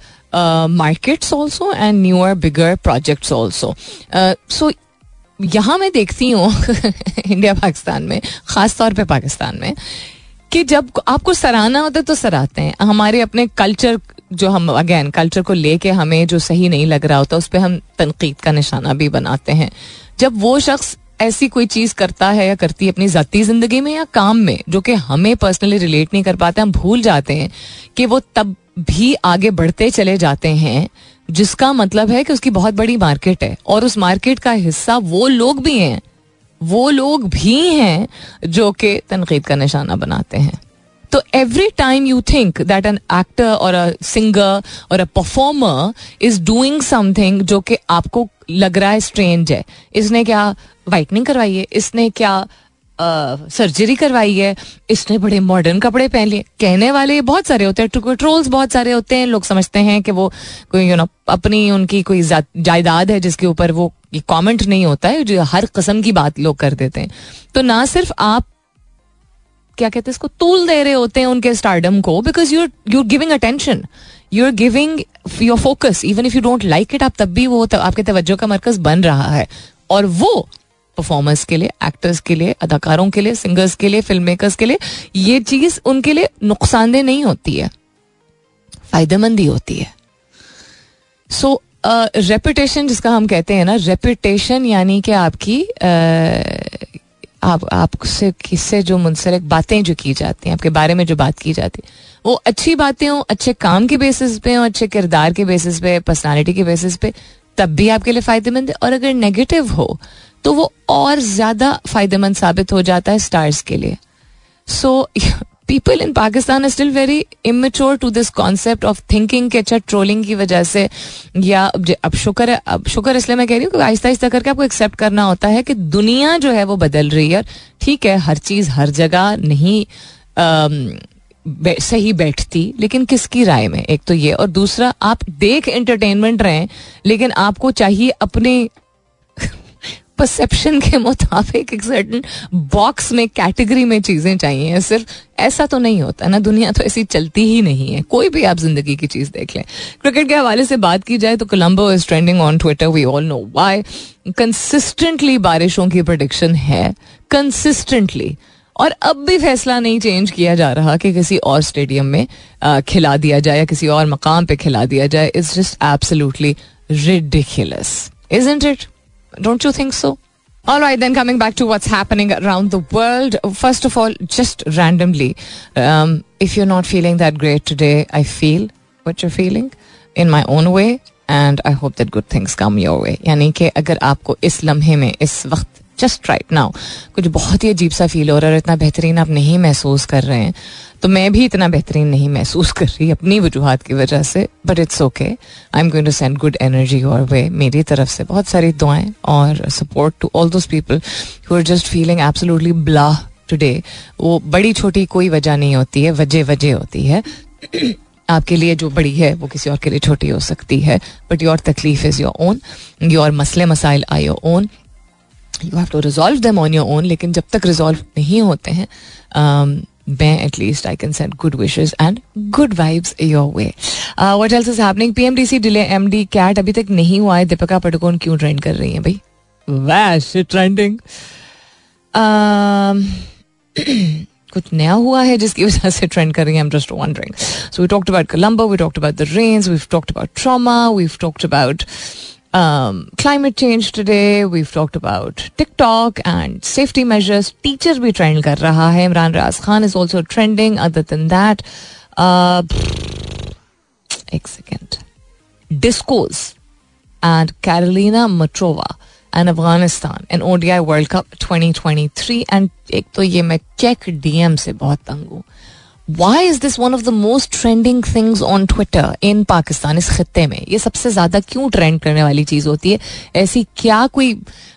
markets also and newer bigger projects also so यहाँ मैं देखती हूँ इंडिया पाकिस्तान में खास तौर पे पाकिस्तान में कि जब आपको सराहना होता है तो सराहते हैं। हमारे अपने कल्चर जो हम अगेन कल्चर को लेके हमें जो सही नहीं लग रहा होता, उस पर हम तनकीद का निशाना भी बनाते हैं। जब वो शख्स ऐसी कोई चीज़ करता है या करती है अपनी जाती ज़िंदगी में या काम में, जो कि हमें पर्सनली रिलेट नहीं कर पाते, हम भूल जाते हैं कि वो तब भी आगे बढ़ते चले जाते हैं, जिसका मतलब है कि उसकी बहुत बड़ी मार्केट है। और उस मार्केट का हिस्सा वो लोग भी हैं वो लोग भी हैं जो कि तनकीद का निशाना बनाते हैं। तो every time you think that an actor और अ सिंगर और a performer is doing something जो कि आपको लग रहा है स्ट्रेंज है, इसने क्या वाइटनिंग करवाई है? इसने क्या सर्जरी करवाई है? इसने बड़े मॉडर्न कपड़े पहन लिए कहने वाले बहुत सारे होते हैं ट्रोल्स बहुत सारे होते हैं, लोग समझते हैं कि वो कोई यू नो अपनी उनकी कोई जायदाद है जिसके ऊपर वो कमेंट नहीं होता है, जो हर कस्म की बात लोग कर देते हैं। तो ना सिर्फ़ आप, क्या कहते हैं इसको, तूल दे रहे होते हैं उनके स्टार्डम को because you're you're giving attention you are giving your focus even if you don't like it आप तब भी वो आपके तवज्जो का मरकज बन रहा है। और वो परफॉर्मर्स के लिए एक्टर्स के लिए, अदाकारों के लिए सिंगर्स के लिए फ़िल्म मेकर्स के लिए, ये चीज़ उनके लिए नुकसानदेह नहीं होती है। फ़ायदेमंद ही होती है। सो रेपुटेशन जिसका हम कहते हैं ना रेपुटेशन यानी कि आपकी आप, आपसे, किससे जो मुंसलिक बातें जो की जाती हैं, आपके बारे में जो बात की जाती है, वो अच्छी बातें हो, अच्छे काम के बेसिस पे हो, अच्छे किरदार के बेसिस पे पर्सनालिटी के बेसिस पे, तब भी आपके लिए फ़ायदेमंद है। और अगर नेगेटिव हो तो वो और ज़्यादा फ़ायदेमंद साबित हो जाता है स्टार्स के लिए। So people in Pakistan still very immature to this concept of thinking के अच्छा ट्रोलिंग की वजह से। या अब शुक्र है अब शुक्र इसलिए मैं कह रही हूँ कि आहिस्ता आहिस्ता करके आपको एक्सेप्ट करना होता है कि दुनिया जो है वो बदल रही है। ठीक है, हर चीज़ हर जगह नहीं सही बैठती, लेकिन किसकी राय में? एक तो ये। और दूसरा, आप देख एंटरटेनमेंट रहे लेकिन आपको चाहिए अपने परसेप्शन के मुताबिक एक सर्टन बॉक्स में कैटेगरी में चीज़ें चाहिए। सिर्फ़ ऐसा तो नहीं होता ना, दुनिया तो ऐसी चलती ही नहीं है। कोई भी आप ज़िंदगी की चीज़ देख लें। क्रिकेट के हवाले से बात की जाए तो Colombo is trending on Twitter we all know why consistently बारिशों की प्रोडिक्शन है। कंसिस्टेंटली और अब भी फैसला नहीं चेंज किया जा रहा कि किसी और स्टेडियम में खिला दिया जाए या किसी और मकाम पे खिला दिया जाए। It's just absolutely ridiculous isn't it Don't you think so? All right, then coming back to what's happening around the world. First of all, just randomly, um, if you're not feeling that great today, I feel what you're feeling in my own way, and I hope that good things come your way. यानी कि अगर आपको इस लम्हे में इस वक्त just right now कुछ बहुत ही अजीब सा फील हो रहा है और इतना बेहतरीन आप नहीं महसूस कर रहे हैं। तो मैं भी इतना बेहतरीन नहीं महसूस कर रही अपनी वजूहत की वजह से but it's okay I am going to send good energy और वे मेरी तरफ़ से बहुत सारी दुआएँ और support to all those people who are just feeling absolutely blah today वो बड़ी छोटी कोई वजह नहीं होती है, वजह वजह होती है। आपके लिए जो बड़ी है, वो किसी और के लिए छोटी हो सकती है। बट योर तकलीफ़ इज़ योर ओन योर मसले मसाइल are your own you have to resolve them on your own लेकिन जब तक रिजॉल्व नहीं होते हैं um, मैं at least I can send good wishes and good vibes your way what else is happening PMDC delay MDCAT अभी तक नहीं हुआ है। दीपिका पडुकोन क्यों ट्रेंड कर रही है भाई? वैश ट्रेंडिंग um, कुछ नया हुआ है जिसकी वजह से ट्रेंड कर रही है। I am just wondering so we talked about Colombo we talked about the rains we talked about trauma we talked about um, climate change today. We've talked about TikTok and safety measures. Teachers भी trend कर रहा है. Imran Raz Khan is also trending. Other than that, uh, एक second. Discourse and Carolina Matrova and Afghanistan and ODI World Cup 2023 and एक तो ये मैं check DM से बहुत तंग हूँ Why is this one of the most trending things on Twitter in Pakistan इस खत्ते में ये सबसे ज़्यादा क्यों ट्रेंड करने वाली चीज़ होती है ऐसी क्या कोई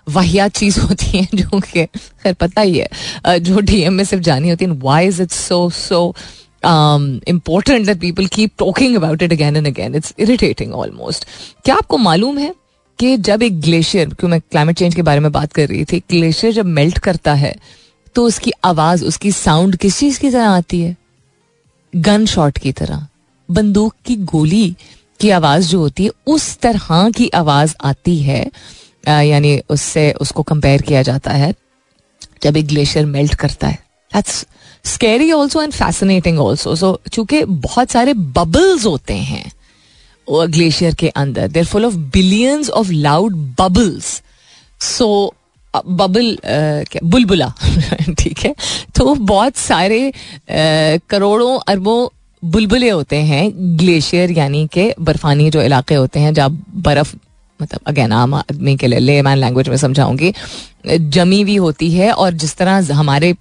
वाहियात चीज़ होती है जो कि खैर पता ही है जो डीएम में सिर्फ़ जानी होती है why is it so so important that people keep talking about it again and again it's irritating almost क्या आपको मालूम है कि जब एक ग्लेशियर क्यों मैं क्लाइमेट चेंज के बारे में बात कर रही थी ग्लेशियर जब मेल्ट करता है तो उसकी आवाज़, उसकी साउंड किस चीज़ की तरह आती है? गन शॉट की तरह। बंदूक की गोली की आवाज़ जो होती है, उस तरह की आवाज़ आती है यानी उससे उसको कंपेयर किया जाता है, जब एक ग्लेशियर मेल्ट करता है। That's scary also and fascinating also so चूँकि बहुत सारे बबल्स होते हैं ग्लेशियर के अंदर there full of billions of loud bubbles so bubble बुलबुला, ठीक है? तो बहुत सारे करोड़ों अरबों बुलबुले होते हैं, ग्लेशियर यानी के बर्फानी जो इलाके होते हैं, जहाँ बर्फ़ मतलब अगेन आम आदमी के लिए, लेमैन लैंग्वेज में समझाऊँगी, जमी हुई होती है और जिस तरह हमारे,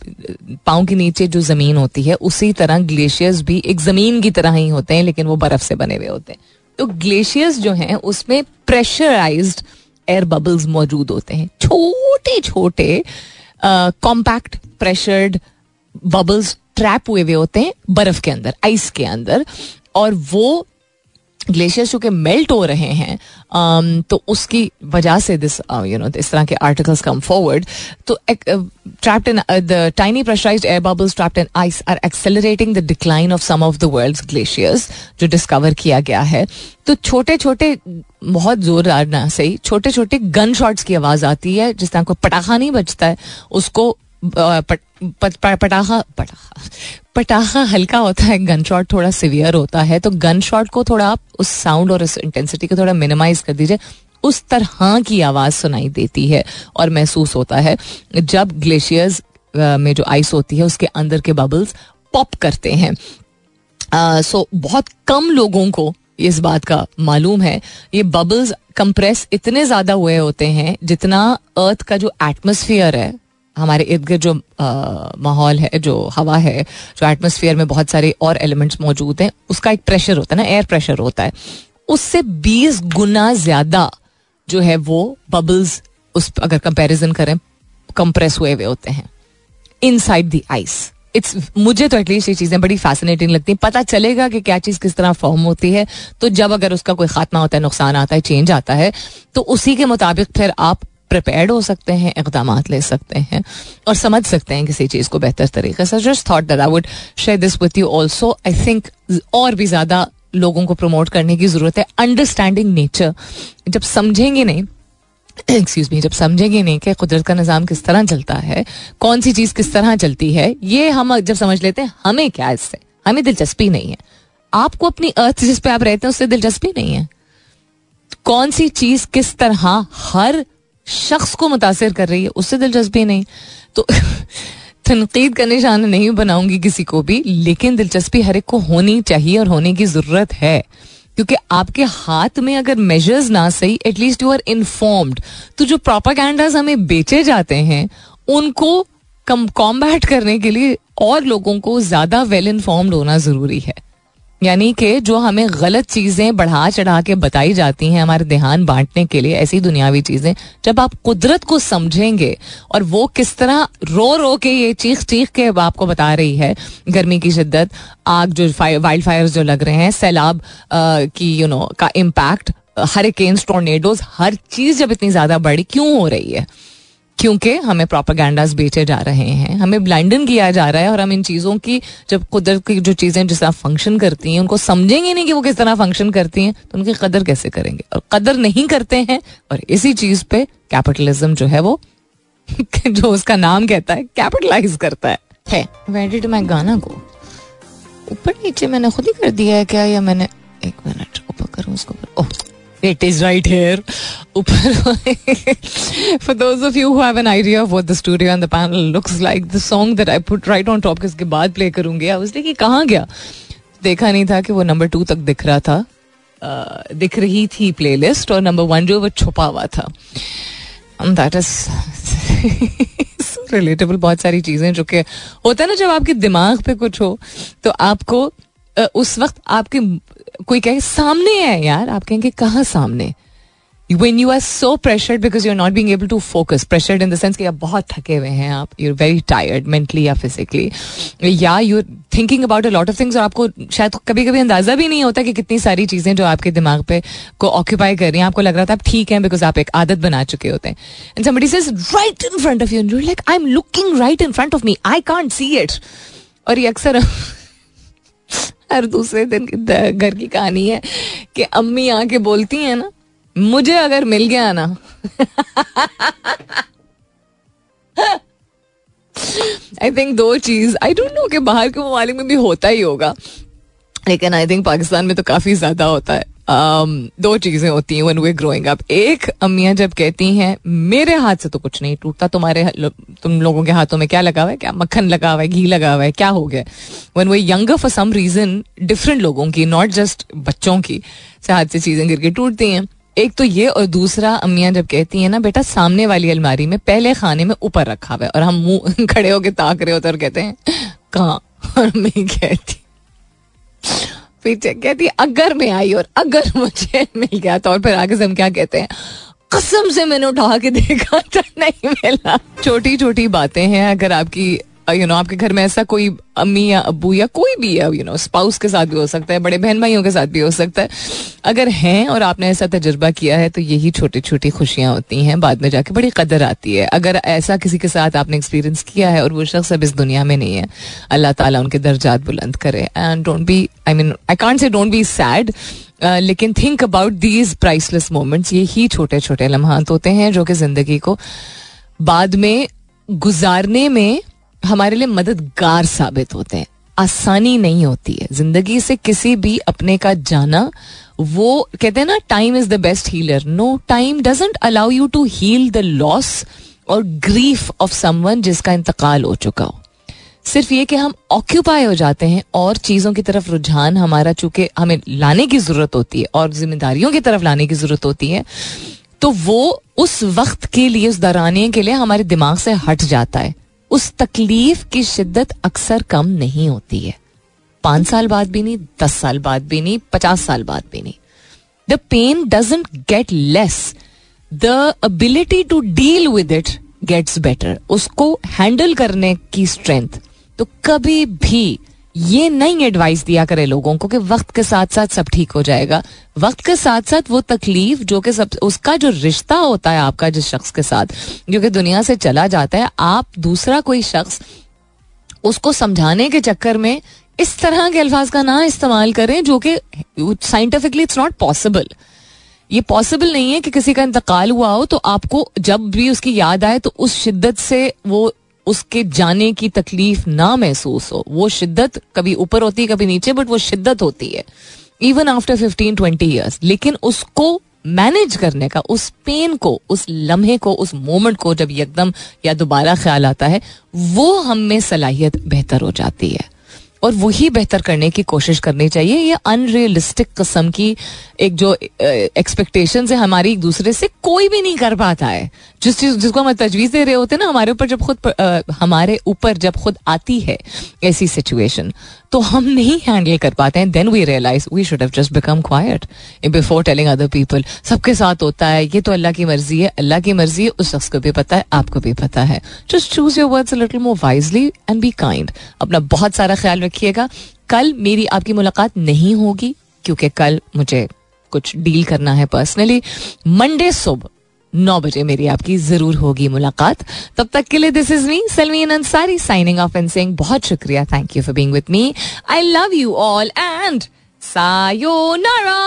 पाँव के नीचे जो ज़मीन होती है, उसी तरह ग्लेशियर्स भी एक ज़मीन की तरह ही होते हैं, लेकिन वो बर्फ़ से बने हुए होते हैं। तो ग्लेशियर्स जो हैं, उसमें प्रेशराइज्ड एयर बबल्स मौजूद होते हैं। छोटे छोटे कॉम्पैक्ट प्रेशर्ड बबल्स ट्रैप हुए हुए होते हैं बर्फ़ के अंदर आइस के अंदर। और वो ग्लेशियर्स जो कि मेल्ट हो रहे हैं um, तो उसकी वजह से दिस यू नो इस तरह के आर्टिकल्स कम फॉरवर्ड तो trapped in the tiny pressurised air bubbles trapped in ice are accelerating the decline of some of the world's glaciers जो डिस्कवर किया गया है. तो छोटे छोटे बहुत जोरदार ना सही छोटे छोटे गन शॉट्स की आवाज़ आती है जिस तरह कोई पटाखा नहीं बचता है उसको पटाखा पटाखा पटाखा हल्का होता है गन शॉट थोड़ा सिवियर होता है तो गन शॉट को थोड़ा आप उस साउंड और उस इंटेंसिटी को थोड़ा मिनिमाइज कर दीजिए। उस तरह की आवाज़ सुनाई देती है और महसूस होता है, जब ग्लेशियर्स में जो आइस होती है, उसके अंदर के बबल्स पॉप करते हैं। सो बहुत कम लोगों को इस बात का मालूम है, ये बबल्स कंप्रेस इतने ज़्यादा हुए होते हैं, जितना अर्थ का जो एटमोसफियर है हमारे इर्द गिर्द जो माहौल है, जो हवा है, जो एटमोसफियर में बहुत सारे और एलिमेंट्स मौजूद हैं, उसका एक प्रेशर होता है ना एयर प्रेशर होता है। उससे बीस गुना ज़्यादा जो है वो बबल्स उस, अगर कंपैरिजन करें कंप्रेस हुए हुए होते हैं। Inside the ice it's मुझे तो एटलीस्ट ये चीज़ें बड़ी फैसिनेटिंग लगती हैं। पता चलेगा कि क्या चीज़ किस तरह फॉर्म होती है। तो जब अगर उसका कोई खात्मा होता है, नुकसान आता है चेंज आता है तो उसी के मुताबिक फिर आप प्रिपेयर्ड हो सकते हैं इकदाम ले सकते हैं और समझ सकते हैं किसी चीज़ को बेहतर तरीके से। Just thought that I would share this with you also I think और भी ज़्यादा लोगों को प्रमोट करने की ज़रूरत है। अंडरस्टैंडिंग नेचर जब समझेंगे नहीं एक्सक्यूज मी जब समझेंगे नहीं कि कुदरत का निज़ाम किस तरह चलता है, कौन सी चीज़ किस तरह चलती है, ये हम जब समझ लेते हैं, हमें क्या इससे? हमें दिलचस्पी नहीं है। आपको अपनी अर्थ जिस पे आप रहते हैं, उससे दिलचस्पी नहीं है। कौन सी चीज़ किस तरह हर शख्स को मुतासर कर रही है, उससे दिलचस्पी नहीं। तो तनकीद का निशान नहीं बनाऊँगी किसी को भी, लेकिन दिलचस्पी हर एक को होनी चाहिए और होने की ज़रूरत है। क्योंकि आपके हाथ में अगर मेजर्स ना सही एटलीस्ट यू आर इन्फॉर्म्ड तो जो प्रोपागैंडाज हमें बेचे जाते हैं, उनको कम कॉम्बैट करने के लिए और लोगों को ज़्यादा वेल इन्फॉर्म्ड होना ज़रूरी है। यानी कि जो हमें गलत चीज़ें बढ़ा चढ़ा के बताई जाती हैं हमारे ध्यान बांटने के लिए ऐसी दुनियावी चीज़ें जब आप कुदरत को समझेंगे और वो किस तरह रो रो के ये चीख चीख के आपको बता रही है गर्मी की शिद्दत आग जो वाइल्ड फायर जो लग रहे हैं सैलाब की यू you नो know, का इम्पैक्ट हरिकेन्स टोर्नेडोज हर चीज़ जब इतनी ज़्यादा बड़ी क्यों हो रही है? क्योंकि हमें प्रोपागैंडास बेचे जा रहे हैं, हमें ब्लाइंडन किया जा रहा है और हम इन चीज़ों की, जब कुदरत की जो चीज़ें जिस तरह फ़ंक्शन करती हैं, उनको समझेंगे नहीं कि वो किस तरह फ़ंक्शन करती हैं तो उनकी कदर कैसे करेंगे? और कदर नहीं करते हैं, और इसी चीज़ पे कैपिटलिज्म जो है वो, जो उसका नाम कहता है कैपिटलाइज करता है। है वेडिट मैं गाना को ऊपर नीचे मैंने खुद ही कर दिया है क्या, या मैंने, एक मिनट ऊपर करूँ उसको ओह It is right here. For those of you who have an idea of what the studio and the panel looks like, the song that I put right on top इसके बाद प्ले करूँगी I was like कहाँ गया देखा नहीं था कि वो नंबर टू तक दिख रहा था uh, दिख रही थी प्लेलिस्ट और नंबर वन जो वो छुपा हुआ था दैट इज़ रिलेटेबल बहुत सारी चीज़ें जो कि होता है ना जब आपके दिमाग पे कुछ हो तो आपको उस वक्त आपके कोई कहे, सामने है यार। आप कहेंगे, कहाँ सामने? When you are so pressured because you're not being able to focus, pressured in the sense कि आप बहुत थके हुए हैं, आप, you're वेरी टायर्ड मेंटली या फिजिकली या you're thinking about a lot of things और आपको शायद कभी कभी अंदाज़ा भी नहीं होता कि कितनी सारी चीज़ें जो आपके दिमाग पे को ऑक्यूपाई कर रही हैं। आपको लग रहा था आप ठीक हैं बिकॉज़ आप एक आदत बना चुके होते हैं। And somebody says right in front of you like I am looking right in front of me I can't see it और ये अक्सर हर दूसरे दिन घर की कहानी है कि अम्मी आके बोलती है ना, मुझे अगर मिल गया ना आई थिंक दो चीज़ आई डोंट नो कि बाहर के ममालिक में भी होता ही होगा, लेकिन आई थिंक पाकिस्तान में तो काफ़ी ज़्यादा होता है। दो चीज़ें होती हैं वन ग्रोइंग अप एक, अम्मियाँ जब कहती हैं, मेरे हाथ से तो कुछ नहीं टूटता, तुम्हारे तुम लोगों के हाथों में क्या लगा हुआ है? क्या मक्खन लगा हुआ है? घी लगा हुआ है? क्या हो गया? One way younger for some reason different लोगों की नॉट जस्ट बच्चों की, से हाथ से चीज़ें गिर के टूटती हैं. एक तो ये और दूसरा, अम्मियाँ जब कहती है ना, बेटा, सामने वाली अलमारी में पहले खाने में ऊपर रखा हुआ है। और हम मुँह खड़े होके ताक रहे होते और कहते हैं, कहा? और मैं कहती फिर कहती, अगर मैं आई और अगर मुझे मिल गया तो। और फिर आगे से हम क्या कहते हैं, कसम से मैंने उठा के देखा तो नहीं मिला। छोटी छोटी बातें हैं, अगर आपकी यू नो आपके घर में ऐसा कोई अम्मी या अबू या कोई भी यू नो स्पाउस के साथ भी हो सकता है, बड़े बहन भाइयों के साथ भी हो सकता है। अगर हैं और आपने ऐसा तजर्बा किया है तो यही छोटी छोटी खुशियाँ होती हैं, बाद में जाके बड़ी कदर आती है। अगर ऐसा किसी के साथ आपने एक्सपीरियंस किया है और वो शख्स अब इस दुनिया में नहीं है, अल्लाह ताला उनके दर्जात बुलंद करे। And don't be I mean I can't say don't be sad लेकिन think about these priceless moments ये ही छोटे छोटे लम्हात होते हैं, जो कि ज़िंदगी को बाद में, गुजारने में हमारे लिए मददगार साबित होते हैं। आसानी नहीं होती है। ज़िंदगी से किसी भी अपने का जाना, वो कहते हैं ना time is the best healer no time doesn't allow you to heal the loss और ग्रीफ ऑफ़ समवन जिसका इंतकाल हो चुका हो। सिर्फ़ ये कि हम ऑक्यूपाई हो जाते हैं और चीज़ों की तरफ़ रुझान हमारा, चूँकि हमें लाने की ज़रूरत होती है और जिम्मेदारियों की तरफ़ लाने की ज़रूरत होती है तो वो उस वक्त के लिए, उस दौराने के लिए हमारे दिमाग से हट जाता है। उस तकलीफ़ की शिद्दत अक्सर कम नहीं होती है। पाँच साल बाद भी नहीं, दस साल बाद भी नहीं, पचास साल बाद भी नहीं। The pain doesn't get less the ability to deal with it gets better उसको हैंडल करने की स्ट्रेंथ तो कभी भी ये नहीं एडवाइस दिया करे लोगों को कि वक्त के साथ साथ सब ठीक हो जाएगा। वक्त के साथ साथ वो तकलीफ़ जो कि सब, उसका जो रिश्ता होता है आपका जिस शख्स के साथ जो कि दुनिया से चला जाता है, आप दूसरा कोई शख्स उसको समझाने के चक्कर में इस तरह के अल्फाज का ना इस्तेमाल करें जो कि साइंटिफिकली इट्स नॉट पॉसिबल ये पॉसिबल नहीं है कि किसी का इंतकाल हुआ हो तो आपको जब भी उसकी याद आए तो उस शिद्दत से वो उसके जाने की तकलीफ़ ना महसूस हो। वो शिद्दत कभी ऊपर होती है, कभी नीचे बट वो शिद्दत होती है। Even after fifteen twenty years लेकिन उसको मैनेज करने का, उस पेन को, उस लम्हे को, उस मोमेंट को जब एकदम या दोबारा ख्याल आता है, वो हम में सलाहियत बेहतर हो जाती है। और वही बेहतर करने की कोशिश करनी चाहिए। ये अनरियलिस्टिक किस्म की एक जो एक्सपेक्टेशन है हमारी एक दूसरे से कोई भी नहीं कर पाता है। जिस चीज़, जिसको हम तजवीज दे रहे होते हैं ना, हमारे ऊपर जब खुद हमारे ऊपर जब खुद आती है ऐसी सिचुएशन तो हम नहीं हैंडल कर पाते हैं। Then we realise we should have just become quiet before telling other people सबके साथ होता है, ये तो अल्लाह की मर्ज़ी है, अल्लाह की मर्ज़ी है, उस शख्स को भी पता है, आपको भी पता है। Just choose your words little more wisely and be kind अपना बहुत सारा ख्याल रखिएगा। कल मेरी आपकी मुलाकात नहीं होगी, क्योंकि कल मुझे कुछ डील करना है पर्सनली मंडे सुबह। नौ बजे मेरी आपकी ज़रूर होगी मुलाकात। तब तक के लिए this is me Salmeen Ansari signing off and Singh बहुत शुक्रिया। Thank you for being with me I love you all and sayonara